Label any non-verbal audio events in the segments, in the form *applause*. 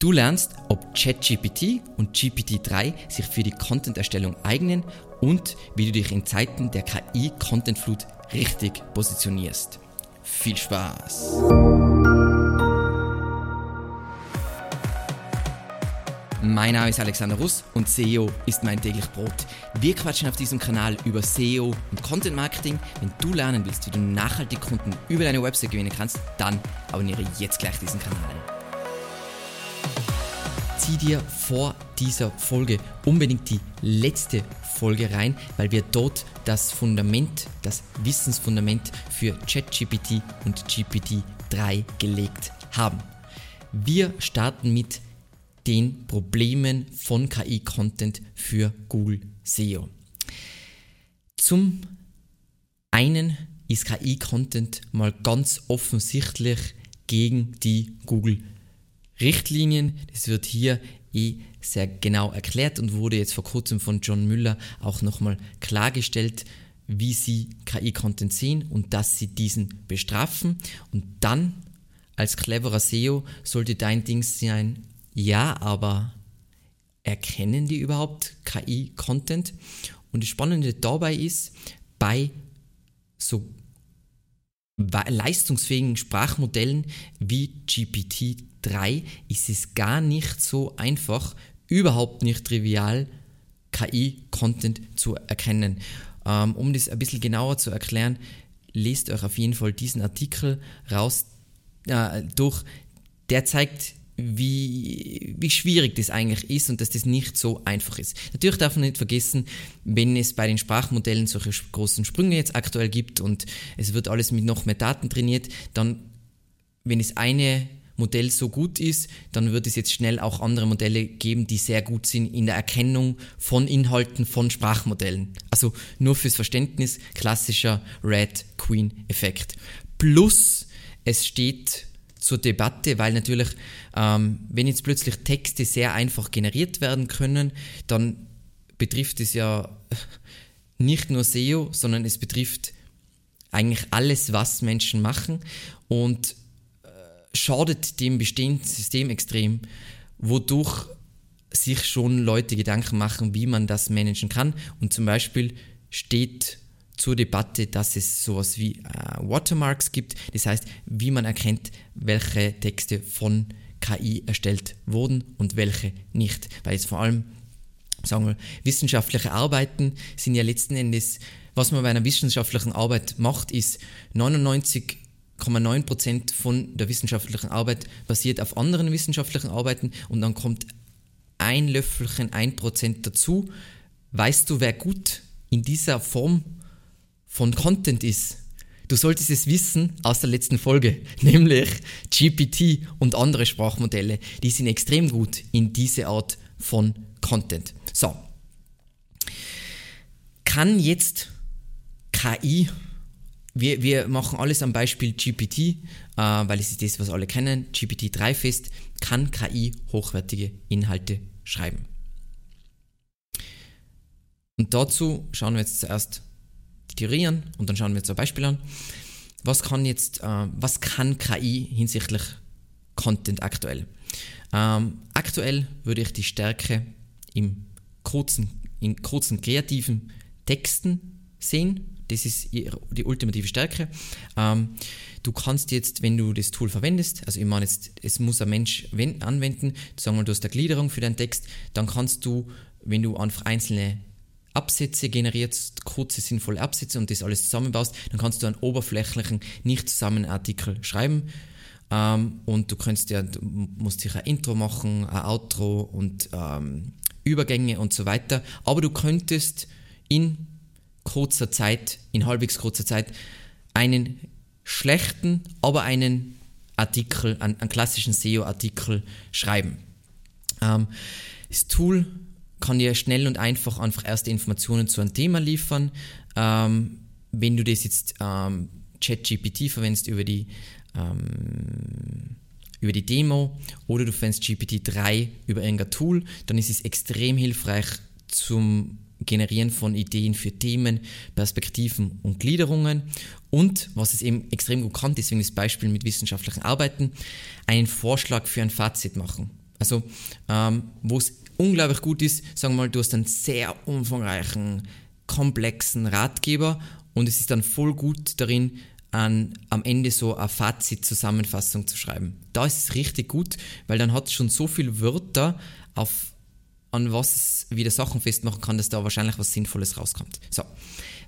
Du lernst, ob ChatGPT und GPT-3 sich für die Content-Erstellung eignen und wie du dich in Zeiten der KI-Content-Flut richtig positionierst. Viel Spaß! Mein Name ist Alexander Russ und SEO ist mein täglich Brot. Wir quatschen auf diesem Kanal über SEO und Content Marketing. Wenn du lernen willst, wie du nachhaltig Kunden über deine Website gewinnen kannst, dann abonniere jetzt gleich diesen Kanal zieh dir vor dieser Folge unbedingt die letzte Folge rein, weil wir dort das Fundament, das Wissensfundament für ChatGPT und GPT-3 gelegt haben. Wir starten mit den Problemen von KI-Content für Google SEO. Zum einen ist KI-Content mal ganz offensichtlich gegen die Google Richtlinien. Das wird hier eh sehr genau erklärt und wurde jetzt vor kurzem von John Müller auch nochmal klargestellt, wie sie KI-Content sehen und dass sie diesen bestrafen. Und dann als cleverer SEO sollte dein Ding sein, ja, aber erkennen die überhaupt KI-Content? Und das Spannende dabei ist, bei so leistungsfähigen Sprachmodellen wie GPT-3 ist es gar nicht so einfach, überhaupt nicht trivial, KI-Content zu erkennen. Ähm, um das ein bisschen genauer zu erklären, lest euch auf jeden Fall diesen Artikel raus äh, durch. Der zeigt wie, wie schwierig das eigentlich ist und dass das nicht so einfach ist. Natürlich darf man nicht vergessen, wenn es bei den Sprachmodellen solche großen Sprünge jetzt aktuell gibt und es wird alles mit noch mehr Daten trainiert, dann, wenn es eine Modell so gut ist, dann wird es jetzt schnell auch andere Modelle geben, die sehr gut sind in der Erkennung von Inhalten von Sprachmodellen. Also nur fürs Verständnis klassischer Red Queen Effekt. Plus es steht zur Debatte, weil natürlich, ähm, wenn jetzt plötzlich Texte sehr einfach generiert werden können, dann betrifft es ja *laughs* nicht nur SEO, sondern es betrifft eigentlich alles, was Menschen machen und schadet dem bestehenden System extrem, wodurch sich schon Leute Gedanken machen, wie man das managen kann. Und zum Beispiel steht zur Debatte, dass es sowas wie äh, Watermarks gibt. Das heißt, wie man erkennt, welche Texte von KI erstellt wurden und welche nicht. Weil jetzt vor allem, sagen wir, wissenschaftliche Arbeiten sind ja letzten Endes, was man bei einer wissenschaftlichen Arbeit macht, ist 99,9% von der wissenschaftlichen Arbeit basiert auf anderen wissenschaftlichen Arbeiten und dann kommt ein Löffelchen, ein Prozent dazu. Weißt du, wer gut in dieser Form von Content ist. Du solltest es wissen aus der letzten Folge, *laughs* nämlich GPT und andere Sprachmodelle, die sind extrem gut in diese Art von Content. So. Kann jetzt KI, wir, wir machen alles am Beispiel GPT, äh, weil es ist das, was alle kennen, GPT-3 fest, kann KI hochwertige Inhalte schreiben. Und dazu schauen wir jetzt zuerst theorieren und dann schauen wir uns ein Beispiel an. Was kann jetzt, äh, was kann KI hinsichtlich Content aktuell? Ähm, aktuell würde ich die Stärke im kurzen, in kurzen kreativen Texten sehen. Das ist die ultimative Stärke. Ähm, du kannst jetzt, wenn du das Tool verwendest, also ich meine jetzt, es muss ein Mensch anwenden, sagen wir, du hast eine Gliederung für deinen Text, dann kannst du, wenn du einfach einzelne Absätze generierst, kurze, sinnvolle Absätze und das alles zusammenbaust, dann kannst du einen oberflächlichen, nicht zusammen Artikel schreiben. Ähm, und du kannst ja, du musst sicher ein Intro machen, ein Outro und ähm, Übergänge und so weiter. Aber du könntest in kurzer Zeit, in halbwegs kurzer Zeit, einen schlechten, aber einen Artikel, einen, einen klassischen SEO-Artikel schreiben. Ähm, das Tool kann dir schnell und einfach einfach erste Informationen zu einem Thema liefern. Ähm, wenn du das jetzt ähm, ChatGPT verwendest über die, ähm, über die Demo oder du verwendest GPT-3 über irgendein Tool, dann ist es extrem hilfreich zum Generieren von Ideen für Themen, Perspektiven und Gliederungen. Und was es eben extrem gut kann, deswegen das Beispiel mit wissenschaftlichen Arbeiten, einen Vorschlag für ein Fazit machen. Also, ähm, wo es unglaublich gut ist, sagen wir mal, du hast einen sehr umfangreichen, komplexen Ratgeber und es ist dann voll gut darin, an, am Ende so eine Fazit-Zusammenfassung zu schreiben. Da ist es richtig gut, weil dann hat es schon so viele Wörter, auf, an was es wieder Sachen festmachen kann, dass da wahrscheinlich was Sinnvolles rauskommt. So,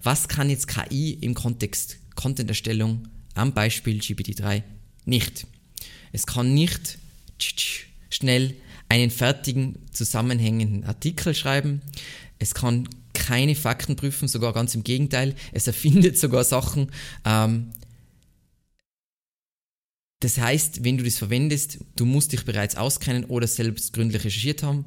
was kann jetzt KI im Kontext Content-Erstellung am Beispiel GPT-3 nicht? Es kann nicht schnell einen fertigen, zusammenhängenden Artikel schreiben. Es kann keine Fakten prüfen, sogar ganz im Gegenteil. Es erfindet sogar Sachen. Ähm, das heißt, wenn du das verwendest, du musst dich bereits auskennen oder selbst gründlich recherchiert haben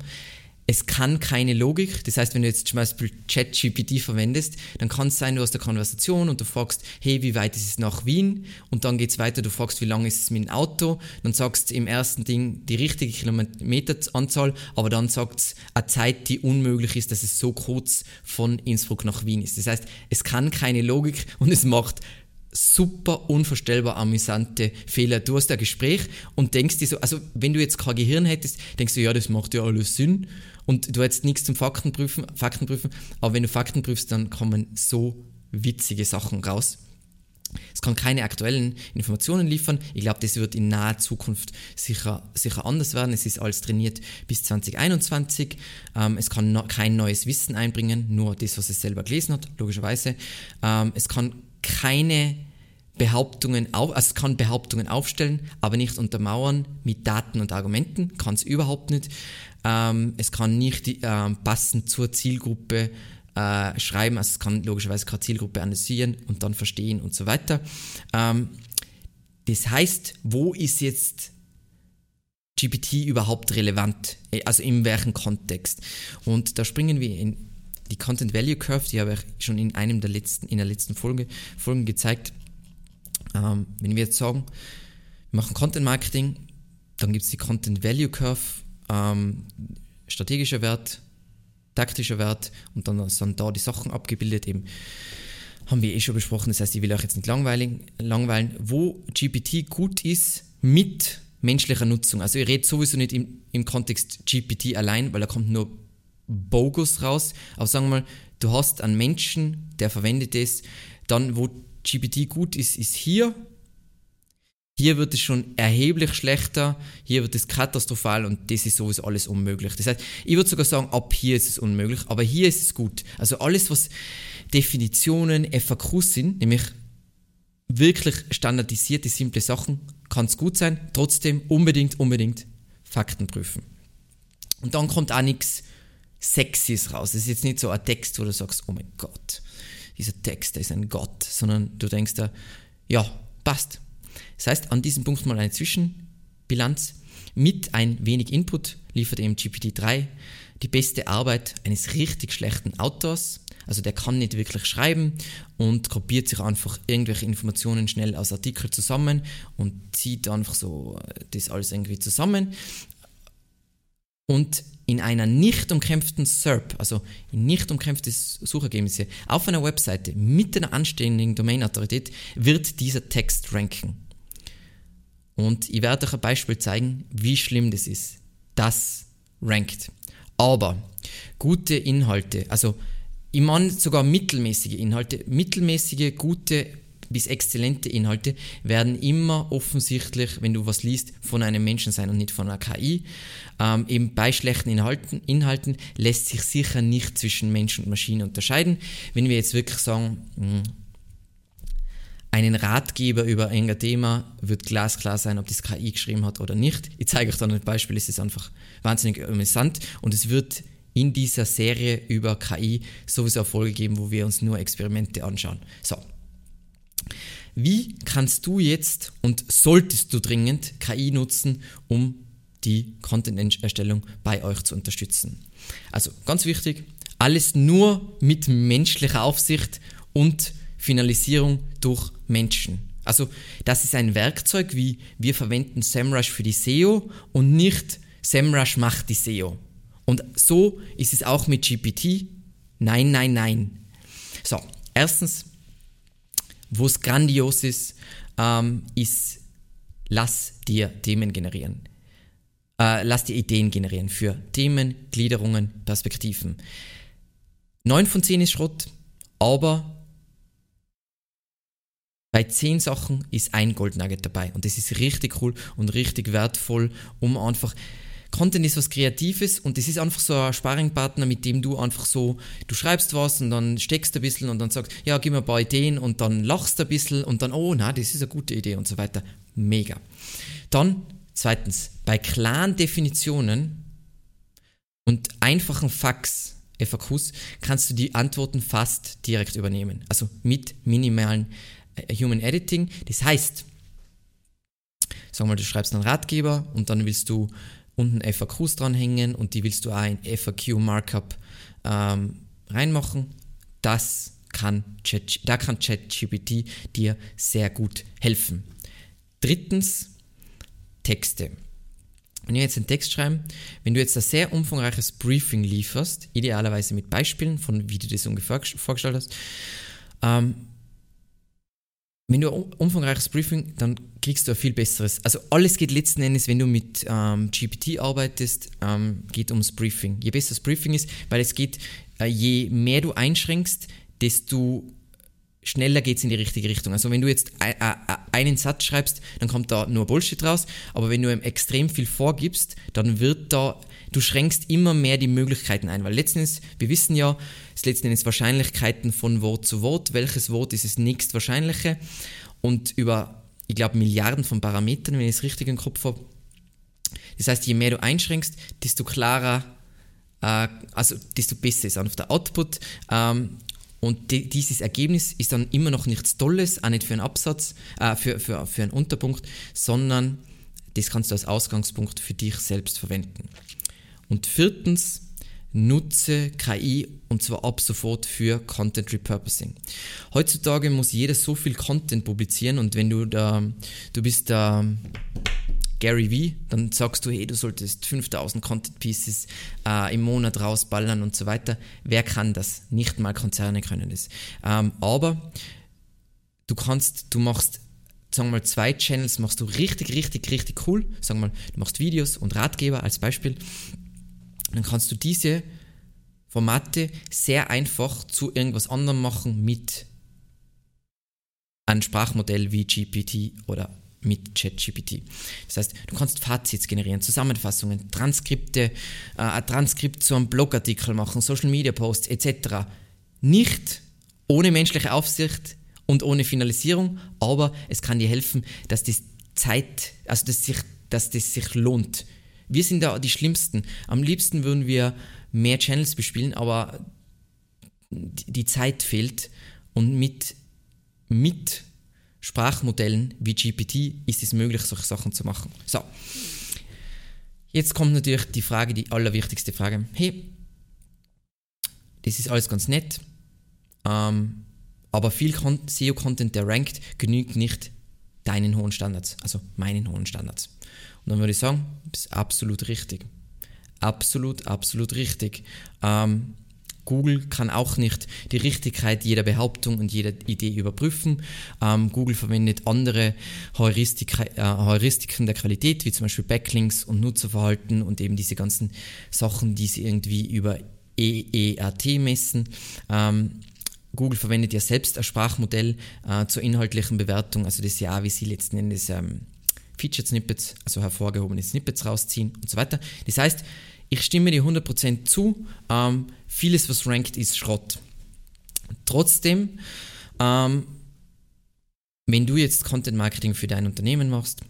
es kann keine Logik. Das heißt, wenn du jetzt zum Beispiel ChatGPT verwendest, dann kann es sein, du hast eine Konversation und du fragst, hey, wie weit ist es nach Wien? Und dann geht es weiter, du fragst, wie lange ist es mit dem Auto? Dann sagst du im ersten Ding die richtige Kilometeranzahl, aber dann sagt es eine Zeit, die unmöglich ist, dass es so kurz von Innsbruck nach Wien ist. Das heißt, es kann keine Logik und es macht super unvorstellbar amüsante Fehler. Du hast ein Gespräch und denkst dir so, also wenn du jetzt kein Gehirn hättest, denkst du, ja, das macht ja alles Sinn und du hättest nichts zum Faktenprüfen, Faktenprüfen, aber wenn du Fakten prüfst, dann kommen so witzige Sachen raus. Es kann keine aktuellen Informationen liefern. Ich glaube, das wird in naher Zukunft sicher, sicher anders werden. Es ist alles trainiert bis 2021. Ähm, es kann no, kein neues Wissen einbringen, nur das, was es selber gelesen hat, logischerweise. Ähm, es kann keine Behauptungen auf, also es kann Behauptungen aufstellen, aber nicht untermauern mit Daten und Argumenten, kann es überhaupt nicht. Ähm, es kann nicht äh, passend zur Zielgruppe äh, schreiben, also es kann logischerweise keine Zielgruppe analysieren und dann verstehen und so weiter. Ähm, das heißt, wo ist jetzt GPT überhaupt relevant? Also in welchem Kontext? Und da springen wir in die Content Value Curve, die habe ich schon in einem der letzten, in der letzten Folge, Folgen gezeigt. Ähm, wenn wir jetzt sagen, wir machen Content Marketing, dann gibt es die Content Value Curve, ähm, strategischer Wert, taktischer Wert und dann sind da die Sachen abgebildet, eben haben wir eh schon besprochen, das heißt, ich will euch jetzt nicht langweilen, langweilen wo GPT gut ist mit menschlicher Nutzung. Also ich rede sowieso nicht im, im Kontext GPT allein, weil da kommt nur bogus raus, aber sagen wir mal, du hast einen Menschen, der verwendet ist, dann wo GPT gut ist, ist hier. Hier wird es schon erheblich schlechter, hier wird es katastrophal und das ist sowieso alles unmöglich. Das heißt, ich würde sogar sagen, ab hier ist es unmöglich, aber hier ist es gut. Also alles, was Definitionen, FAQs sind, nämlich wirklich standardisierte, simple Sachen, kann es gut sein. Trotzdem unbedingt, unbedingt Fakten prüfen. Und dann kommt auch nichts Sexys raus. Es ist jetzt nicht so ein Text, wo du sagst, oh mein Gott, dieser Text, der ist ein Gott, sondern du denkst da, ja, passt. Das heißt, an diesem Punkt mal eine Zwischenbilanz. Mit ein wenig Input liefert eben GPT-3 die beste Arbeit eines richtig schlechten Autors. Also der kann nicht wirklich schreiben und kopiert sich einfach irgendwelche Informationen schnell aus Artikel zusammen und zieht einfach so das alles irgendwie zusammen. Und in einer nicht umkämpften SERP, also in nicht umkämpfte Suchergebnisse, auf einer Webseite mit einer anständigen Domainautorität wird dieser Text ranken. Und ich werde euch ein Beispiel zeigen, wie schlimm das ist. Das rankt. Aber gute Inhalte, also ich meine sogar mittelmäßige Inhalte, mittelmäßige, gute bis exzellente Inhalte werden immer offensichtlich, wenn du was liest, von einem Menschen sein und nicht von einer KI. Ähm, eben bei schlechten Inhalten, Inhalten lässt sich sicher nicht zwischen Mensch und Maschine unterscheiden. Wenn wir jetzt wirklich sagen, mh, hm, einen Ratgeber über ein Thema wird glasklar sein, ob das KI geschrieben hat oder nicht. Ich zeige euch dann ein Beispiel, es ist einfach wahnsinnig amüsant und es wird in dieser Serie über KI sowieso Erfolge geben, wo wir uns nur Experimente anschauen. So, wie kannst du jetzt und solltest du dringend KI nutzen, um die Content-Erstellung bei euch zu unterstützen? Also ganz wichtig, alles nur mit menschlicher Aufsicht und Finalisierung durch Menschen. Also das ist ein Werkzeug, wie wir verwenden SEMrush für die SEO und nicht SEMrush macht die SEO. Und so ist es auch mit GPT. Nein, nein, nein. So, erstens, wo es grandios ist, ähm, ist, lass dir Themen generieren. äh, lass dir Ideen generieren für Themen, Gliederungen, Perspektiven. 9 von 10 ist Schrott, aber bei 10 Sachen ist ein Goldnugget dabei und das ist richtig cool und richtig wertvoll, um einfach Content ist was Kreatives und das ist einfach so ein Sparringpartner, mit dem du einfach so, du schreibst was und dann steckst ein bisschen und dann sagst, ja, gib mir ein paar Ideen und dann lachst ein bisschen und dann, oh, na, das ist eine gute Idee und so weiter. Mega. Dann, zweitens, bei klaren Definitionen und einfachen Fax, FAQs, kannst du die Antworten fast direkt übernehmen. Also mit minimalen Human Editing. Das heißt, sag mal, du schreibst einen Ratgeber und dann willst du unten FAQs dranhängen und die willst du auch in FAQ-Markup ähm, reinmachen. Das kann Chat, da kann ChatGPT dir sehr gut helfen. Drittens, Texte. Wenn wir jetzt einen Text schreiben, wenn du jetzt ein sehr umfangreiches Briefing lieferst, idealerweise mit Beispielen von wie du das ungefähr vorgestellt hast, ähm, wenn du ein umfangreiches Briefing, dann kriegst du ein viel besseres. Also alles geht letzten Endes, wenn du mit ähm, GPT arbeitest, ähm, geht ums Briefing. Je besser das Briefing ist, weil es geht, äh, je mehr du einschränkst, desto schneller geht es in die richtige Richtung. Also wenn du jetzt einen Satz schreibst, dann kommt da nur Bullshit raus, aber wenn du ihm extrem viel vorgibst, dann wird da, du schränkst immer mehr die Möglichkeiten ein, weil letztendlich, wir wissen ja, es letzten Endes Wahrscheinlichkeiten von Wort zu Wort, welches Wort ist das nächstwahrscheinliche? Und über, ich glaube, Milliarden von Parametern, wenn ich es richtig im Kopf habe. Das heißt, je mehr du einschränkst, desto klarer äh, also desto besser ist einfach der Output. Ähm, und die, dieses Ergebnis ist dann immer noch nichts Tolles, auch nicht für einen Absatz, äh, für, für, für einen Unterpunkt, sondern das kannst du als Ausgangspunkt für dich selbst verwenden. Und viertens, nutze KI und zwar ab sofort für Content Repurposing. Heutzutage muss jeder so viel Content publizieren und wenn du da, du bist da Gary Vee, dann sagst du, hey, du solltest 5000 Content Pieces äh, im Monat rausballern und so weiter. Wer kann das? Nicht mal Konzerne können das. Ähm, aber du kannst, du machst sagen wir mal, zwei Channels machst du richtig, richtig, richtig cool. Sagen wir mal, du machst Videos und Ratgeber als Beispiel. Dann kannst du diese Formate sehr einfach zu irgendwas anderem machen mit einem Sprachmodell wie GPT oder mit ChatGPT. Das heißt, du kannst Fazits generieren, Zusammenfassungen, Transkripte, äh, ein Transkript zu einem Blogartikel machen, Social Media Posts etc. Nicht ohne menschliche Aufsicht und ohne Finalisierung, aber es kann dir helfen, dass das Zeit, also dass, sich, dass das sich lohnt. Wir sind da die Schlimmsten. Am liebsten würden wir mehr Channels bespielen, aber die Zeit fehlt und mit, mit Sprachmodellen wie GPT ist es möglich, solche Sachen zu machen. So, jetzt kommt natürlich die Frage, die allerwichtigste Frage. Hey, das ist alles ganz nett, ähm, aber viel SEO-Content, der rankt, genügt nicht deinen hohen Standards, also meinen hohen Standards. Und dann würde ich sagen, das ist absolut richtig. Absolut, absolut richtig. Ähm, Google kann auch nicht die Richtigkeit jeder Behauptung und jeder Idee überprüfen. Ähm, Google verwendet andere Heuristik, äh, Heuristiken der Qualität, wie zum Beispiel Backlinks und Nutzerverhalten und eben diese ganzen Sachen, die sie irgendwie über EERT messen. Ähm, Google verwendet ja selbst ein Sprachmodell äh, zur inhaltlichen Bewertung, also das ja, wie sie letzten Endes ähm, Featured Snippets, also hervorgehobene Snippets rausziehen und so weiter. Das heißt, ich stimme dir 100% zu. Ähm, vieles, was rankt, ist Schrott. Trotzdem, ähm, wenn du jetzt Content Marketing für dein Unternehmen machst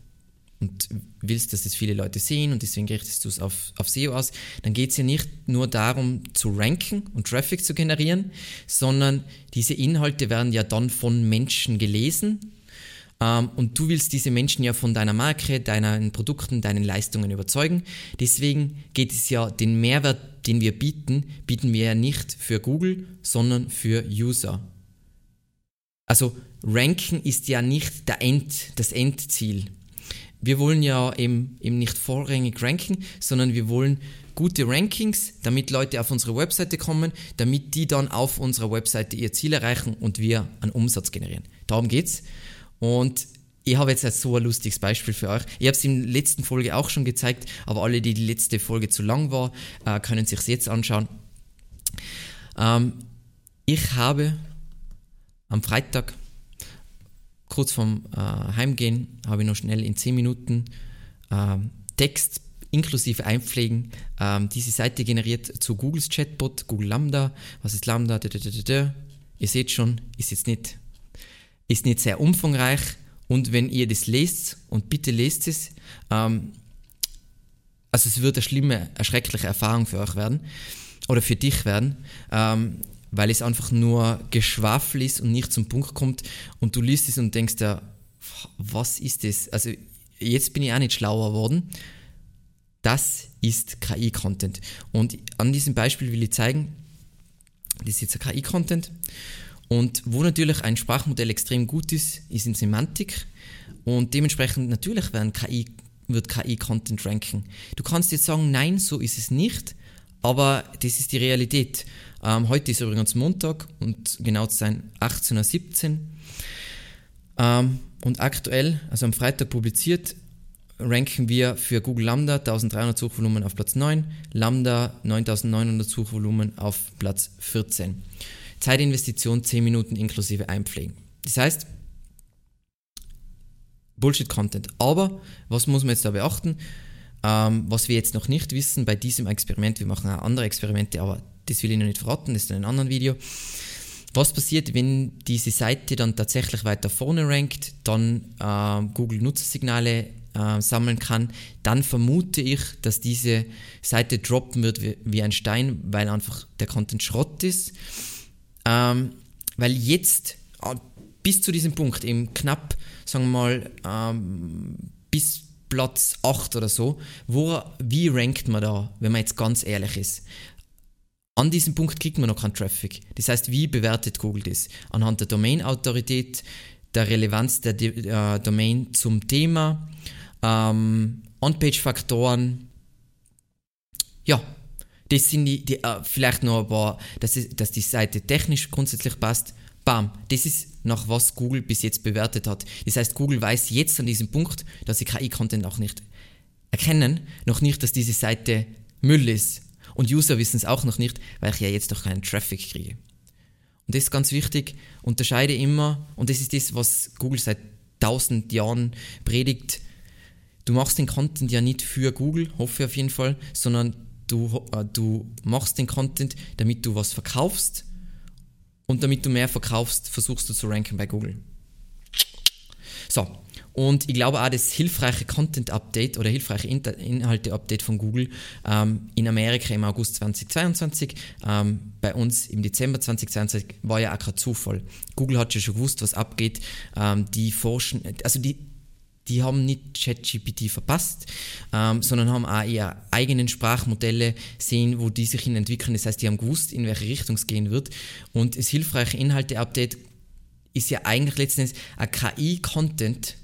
und willst, dass es viele Leute sehen und deswegen richtest du es auf, auf SEO aus, dann geht es ja nicht nur darum zu ranken und Traffic zu generieren, sondern diese Inhalte werden ja dann von Menschen gelesen und du willst diese Menschen ja von deiner Marke, deinen Produkten, deinen Leistungen überzeugen. Deswegen geht es ja, den Mehrwert, den wir bieten, bieten wir ja nicht für Google, sondern für User. Also Ranken ist ja nicht End, das Endziel. Wir wollen ja eben, eben nicht vorrangig ranken, sondern wir wollen gute Rankings, damit Leute auf unsere Webseite kommen, damit die dann auf unserer Webseite ihr Ziel erreichen und wir einen Umsatz generieren. Darum geht's. Und ich habe jetzt so ein lustiges Beispiel für euch. Ich habe es in der letzten Folge auch schon gezeigt, aber alle, die die letzte Folge zu lang war, äh, können sich jetzt anschauen. Ähm, ich habe am Freitag, kurz vorm äh, Heimgehen, habe ich noch schnell in 10 Minuten äh, Text inklusive Einpflegen ähm, diese Seite generiert zu Googles Chatbot, Google Lambda. Was ist Lambda? Ihr seht schon, ist jetzt nicht, ist nicht sehr umfangreich. Und wenn ihr das lest, und bitte lest es, ähm, also es wird eine schlimme, eine schreckliche Erfahrung für euch werden oder für dich werden, ähm, weil es einfach nur Geschwafel ist und nicht zum Punkt kommt und du liest es und denkst ja, was ist das? Also jetzt bin ich auch nicht schlauer geworden. Das ist KI-Content. Und an diesem Beispiel will ich zeigen, das ist jetzt ein KI-Content. Und wo natürlich ein Sprachmodell extrem gut ist, ist in Semantik. Und dementsprechend natürlich werden KI, wird KI-Content ranken. Du kannst jetzt sagen, nein, so ist es nicht. Aber das ist die Realität. Ähm, heute ist übrigens Montag und genau zu sein 18.17 Uhr. Ähm, und aktuell, also am Freitag publiziert, ranken wir für Google Lambda 1300 Suchvolumen auf Platz 9, Lambda 9900 Suchvolumen auf Platz 14. Zeitinvestition 10 Minuten inklusive Einpflegen. Das heißt, Bullshit-Content. Aber was muss man jetzt da beachten? Ähm, was wir jetzt noch nicht wissen bei diesem Experiment, wir machen auch andere Experimente, aber das will ich noch nicht verraten, das ist in einem anderen Video. Was passiert, wenn diese Seite dann tatsächlich weiter vorne rankt, dann äh, Google Nutzersignale äh, sammeln kann, dann vermute ich, dass diese Seite droppen wird wie, wie ein Stein, weil einfach der Content Schrott ist. Ähm, weil jetzt, äh, bis zu diesem Punkt, eben knapp, sagen wir mal, ähm, bis Platz 8 oder so. Wo, wie rankt man da, wenn man jetzt ganz ehrlich ist? An diesem Punkt kriegt man noch keinen Traffic. Das heißt, wie bewertet Google das? Anhand der Domain-Autorität, der Relevanz der äh, Domain zum Thema, ähm, On-Page-Faktoren. Ja, das sind die, die äh, vielleicht noch ein paar, dass, dass die Seite technisch grundsätzlich passt. Bam, das ist nach was Google bis jetzt bewertet hat. Das heißt, Google weiß jetzt an diesem Punkt, dass sie KI-Content auch nicht erkennen, noch nicht, dass diese Seite Müll ist. Und User wissen es auch noch nicht, weil ich ja jetzt doch keinen Traffic kriege. Und das ist ganz wichtig, unterscheide immer, und das ist das, was Google seit tausend Jahren predigt, du machst den Content ja nicht für Google, hoffe ich auf jeden Fall, sondern du, äh, du machst den Content, damit du was verkaufst und damit du mehr verkaufst, versuchst du zu ranken bei Google. So, und ich glaube auch das hilfreiche Content-Update oder hilfreiche Inhalte-Update von Google ähm, in Amerika im August 2022, ähm, bei uns im Dezember 2022 war ja auch kein Zufall. Google hat ja schon gewusst, was abgeht. Ähm, die forschen, also die, die haben nicht ChatGPT verpasst, ähm, sondern haben auch ihre eigenen Sprachmodelle sehen, wo die sich hin entwickeln. Das heißt, die haben gewusst, in welche Richtung es gehen wird. Und das hilfreiche Inhalte-Update ist ja eigentlich letztendlich ein KI-Content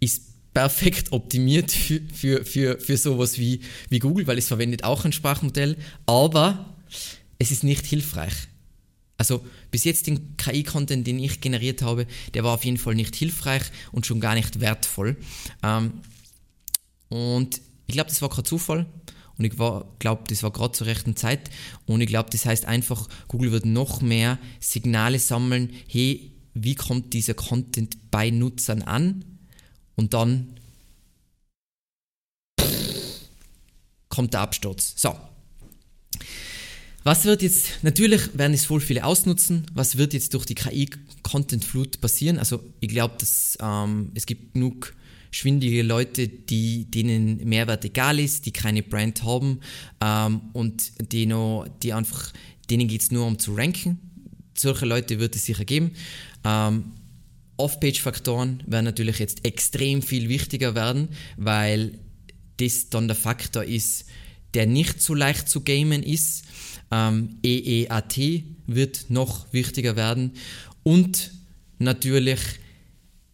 ist perfekt *laughs* optimiert für, für, für, für sowas wie, wie Google, weil es verwendet auch ein Sprachmodell, aber es ist nicht hilfreich. Also bis jetzt den KI-Content, den ich generiert habe, der war auf jeden Fall nicht hilfreich und schon gar nicht wertvoll. Ähm, und ich glaube, das war kein Zufall. Und ich glaube, das war gerade zur rechten Zeit. Und ich glaube, das heißt einfach, Google wird noch mehr Signale sammeln, hey, wie kommt dieser Content bei Nutzern an? Und dann kommt der Absturz. So, was wird jetzt, natürlich werden es voll viele ausnutzen, was wird jetzt durch die KI-Content-Flut passieren? Also ich glaube, dass ähm, es gibt genug schwindige Leute, die, denen Mehrwert egal ist, die keine Brand haben ähm, und die, noch, die einfach, denen geht es nur um zu ranken. Solche Leute wird es sicher geben. Ähm, Off-Page-Faktoren werden natürlich jetzt extrem viel wichtiger werden, weil das dann der Faktor ist, der nicht so leicht zu gamen ist. Ähm, EEAT wird noch wichtiger werden. Und natürlich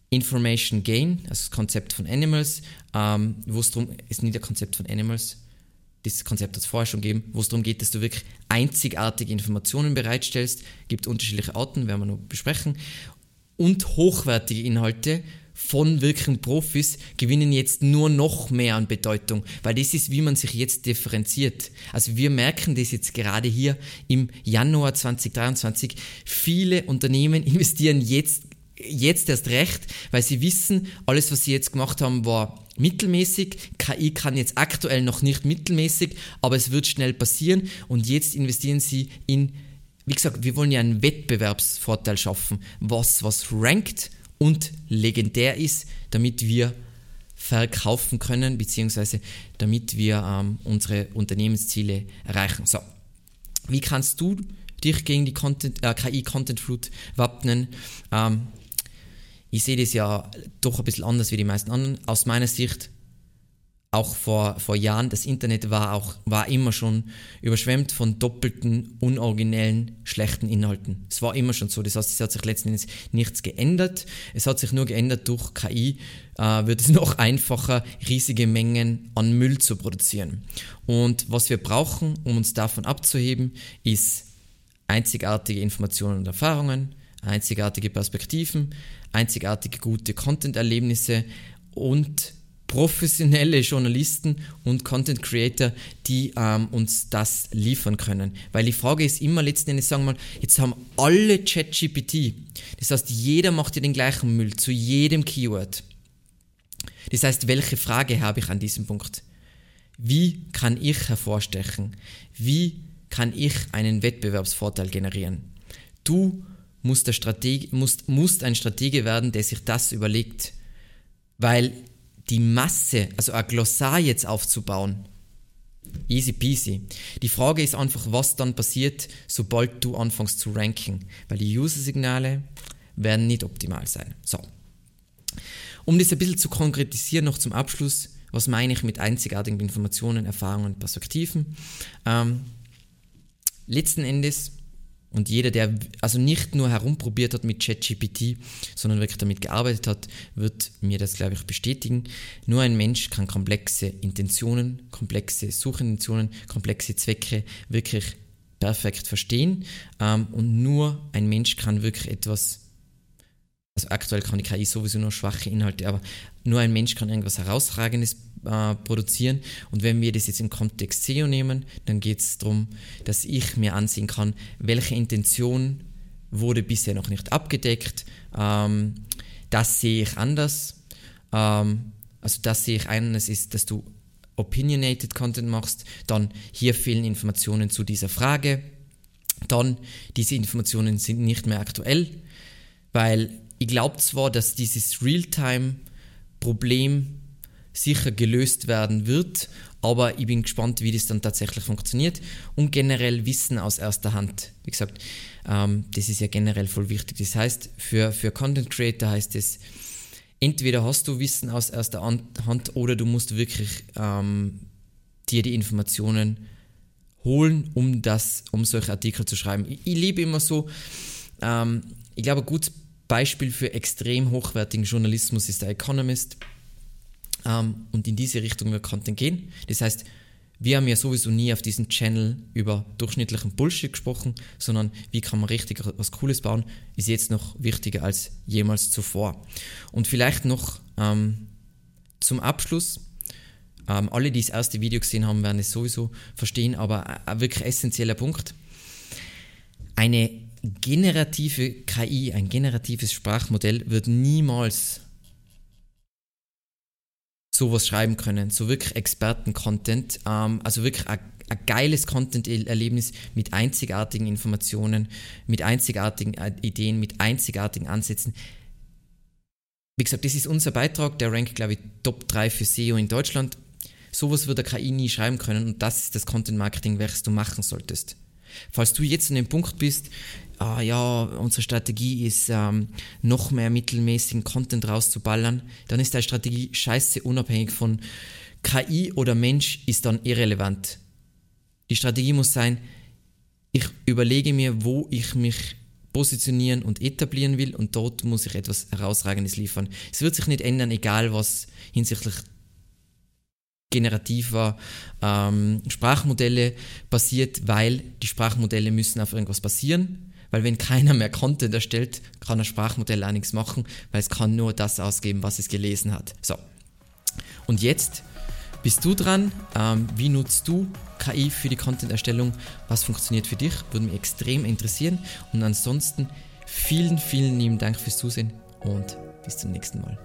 Information Gain, also das Konzept von Animals, ähm, wo es darum ist nicht ein Konzept von Animals, das Konzept hat es vorher schon gegeben, wo es darum geht, dass du wirklich einzigartige Informationen bereitstellst, gibt unterschiedliche Arten, werden wir noch besprechen. Und hochwertige Inhalte von wirklichen Profis gewinnen jetzt nur noch mehr an Bedeutung, weil das ist, wie man sich jetzt differenziert. Also wir merken das jetzt gerade hier im Januar 2023. Viele Unternehmen *laughs* investieren jetzt jetzt erst recht, weil sie wissen, alles, was sie jetzt gemacht haben, war mittelmäßig. KI kann jetzt aktuell noch nicht mittelmäßig, aber es wird schnell passieren und jetzt investieren sie in, wie gesagt, wir wollen ja einen Wettbewerbsvorteil schaffen, was was rankt und legendär ist, damit wir verkaufen können, beziehungsweise damit wir ähm, unsere Unternehmensziele erreichen. So, wie kannst du dich gegen die Content, äh, KI Content Fruit wappnen? Ähm, ich sehe das ja doch ein bisschen anders wie die meisten anderen. Aus meiner Sicht auch vor, vor Jahren, das Internet war auch war immer schon überschwemmt von doppelten, unoriginellen, schlechten Inhalten. Es war immer schon so. Das heißt, es hat sich letzten Endes nichts geändert. Es hat sich nur geändert durch KI, äh, wird es *laughs* noch einfacher, riesige Mengen an Müll zu produzieren. Und was wir brauchen, um uns davon abzuheben, ist einzigartige Informationen und Erfahrungen, einzigartige Perspektiven, einzigartige gute Content-Erlebnisse und professionelle Journalisten und Content Creator, die ähm, uns das liefern können. Weil die Frage ist immer letzten Endes, sagen wir mal, jetzt haben alle ChatGPT. Das heißt, jeder macht ja den gleichen Müll zu jedem Keyword. Das heißt, welche Frage habe ich an diesem Punkt? Wie kann ich hervorstechen? Wie kann ich einen Wettbewerbsvorteil generieren? Du musst, der Strateg musst, musst ein Stratege werden, der sich das überlegt. Weil die Masse, also ein Glossar jetzt aufzubauen, easy peasy. Die Frage ist einfach, was dann passiert, sobald du anfängst zu ranken, weil die User-Signale werden nicht optimal sein. So. Um das ein bisschen zu konkretisieren, noch zum Abschluss, was meine ich mit einzigartigen Informationen, Erfahrungen und Perspektiven? Ähm, letzten Endes und jeder, der also nicht nur herumprobiert hat mit ChatGPT, sondern wirklich damit gearbeitet hat, wird mir das, glaube ich, bestätigen. Nur ein Mensch kann komplexe Intentionen, komplexe Suchintentionen, komplexe Zwecke wirklich perfekt verstehen. Ähm, und nur ein Mensch kann wirklich etwas also aktuell kann die KI sowieso nur schwache Inhalte, aber nur ein Mensch kann irgendwas Herausragendes äh, produzieren. Und wenn wir das jetzt im Kontext SEO nehmen, dann geht es darum, dass ich mir ansehen kann, welche Intention wurde bisher noch nicht abgedeckt. Ähm, das sehe ich anders. Ähm, also das sehe ich anders ist, dass du opinionated Content machst. Dann hier fehlen Informationen zu dieser Frage. Dann diese Informationen sind nicht mehr aktuell, weil ich glaube zwar, dass dieses Realtime-Problem sicher gelöst werden wird, aber ich bin gespannt, wie das dann tatsächlich funktioniert und generell Wissen aus erster Hand. Wie gesagt, ähm, das ist ja generell voll wichtig. Das heißt, für, für Content Creator heißt es, entweder hast du Wissen aus erster Hand oder du musst wirklich ähm, dir die Informationen holen, um das, um solche Artikel zu schreiben. Ich, ich liebe immer so, ähm, ich glaube, ein gutes Beispiel für extrem hochwertigen Journalismus ist der Economist. Ähm, und in diese Richtung wird Content gehen. Das heißt, wir haben ja sowieso nie auf diesem Channel über durchschnittlichen Bullshit gesprochen, sondern wie kann man richtig was Cooles bauen, ist jetzt noch wichtiger als jemals zuvor. Und vielleicht noch ähm, zum Abschluss. Ähm, alle, die das erste Video gesehen haben, werden es sowieso verstehen, aber ein wirklich essentieller Punkt. Eine generative KI, ein generatives Sprachmodell wird niemals sowas schreiben können, so wirklich Experten-Content, ähm, also wirklich ein, ein geiles Content-Erlebnis mit einzigartigen Informationen, mit einzigartigen äh, Ideen, mit einzigartigen Ansätzen. Wie gesagt, das ist unser Beitrag, der rankt, glaube ich, Top 3 für SEO in Deutschland. Sowas wird der KI nie schreiben können und das ist das Content-Marketing, welches du machen solltest. Falls du jetzt an dem Punkt bist, ah ja, unsere Strategie ist, ähm, noch mehr mittelmäßigen Content rauszuballern, dann ist deine Strategie scheiße unabhängig von KI oder Mensch, ist dann irrelevant. Die Strategie muss sein, ich überlege mir, wo ich mich positionieren und etablieren will und dort muss ich etwas Herausragendes liefern. Es wird sich nicht ändern, egal was hinsichtlich generativer ähm, Sprachmodelle passiert, weil die Sprachmodelle müssen auf irgendwas basieren Weil wenn keiner mehr Content erstellt, kann ein Sprachmodell auch nichts machen, weil es kann nur das ausgeben, was es gelesen hat. So. Und jetzt bist du dran? Ähm, wie nutzt du KI für die Content-Erstellung? Was funktioniert für dich? Würde mich extrem interessieren. Und ansonsten vielen, vielen lieben Dank fürs Zusehen und bis zum nächsten Mal.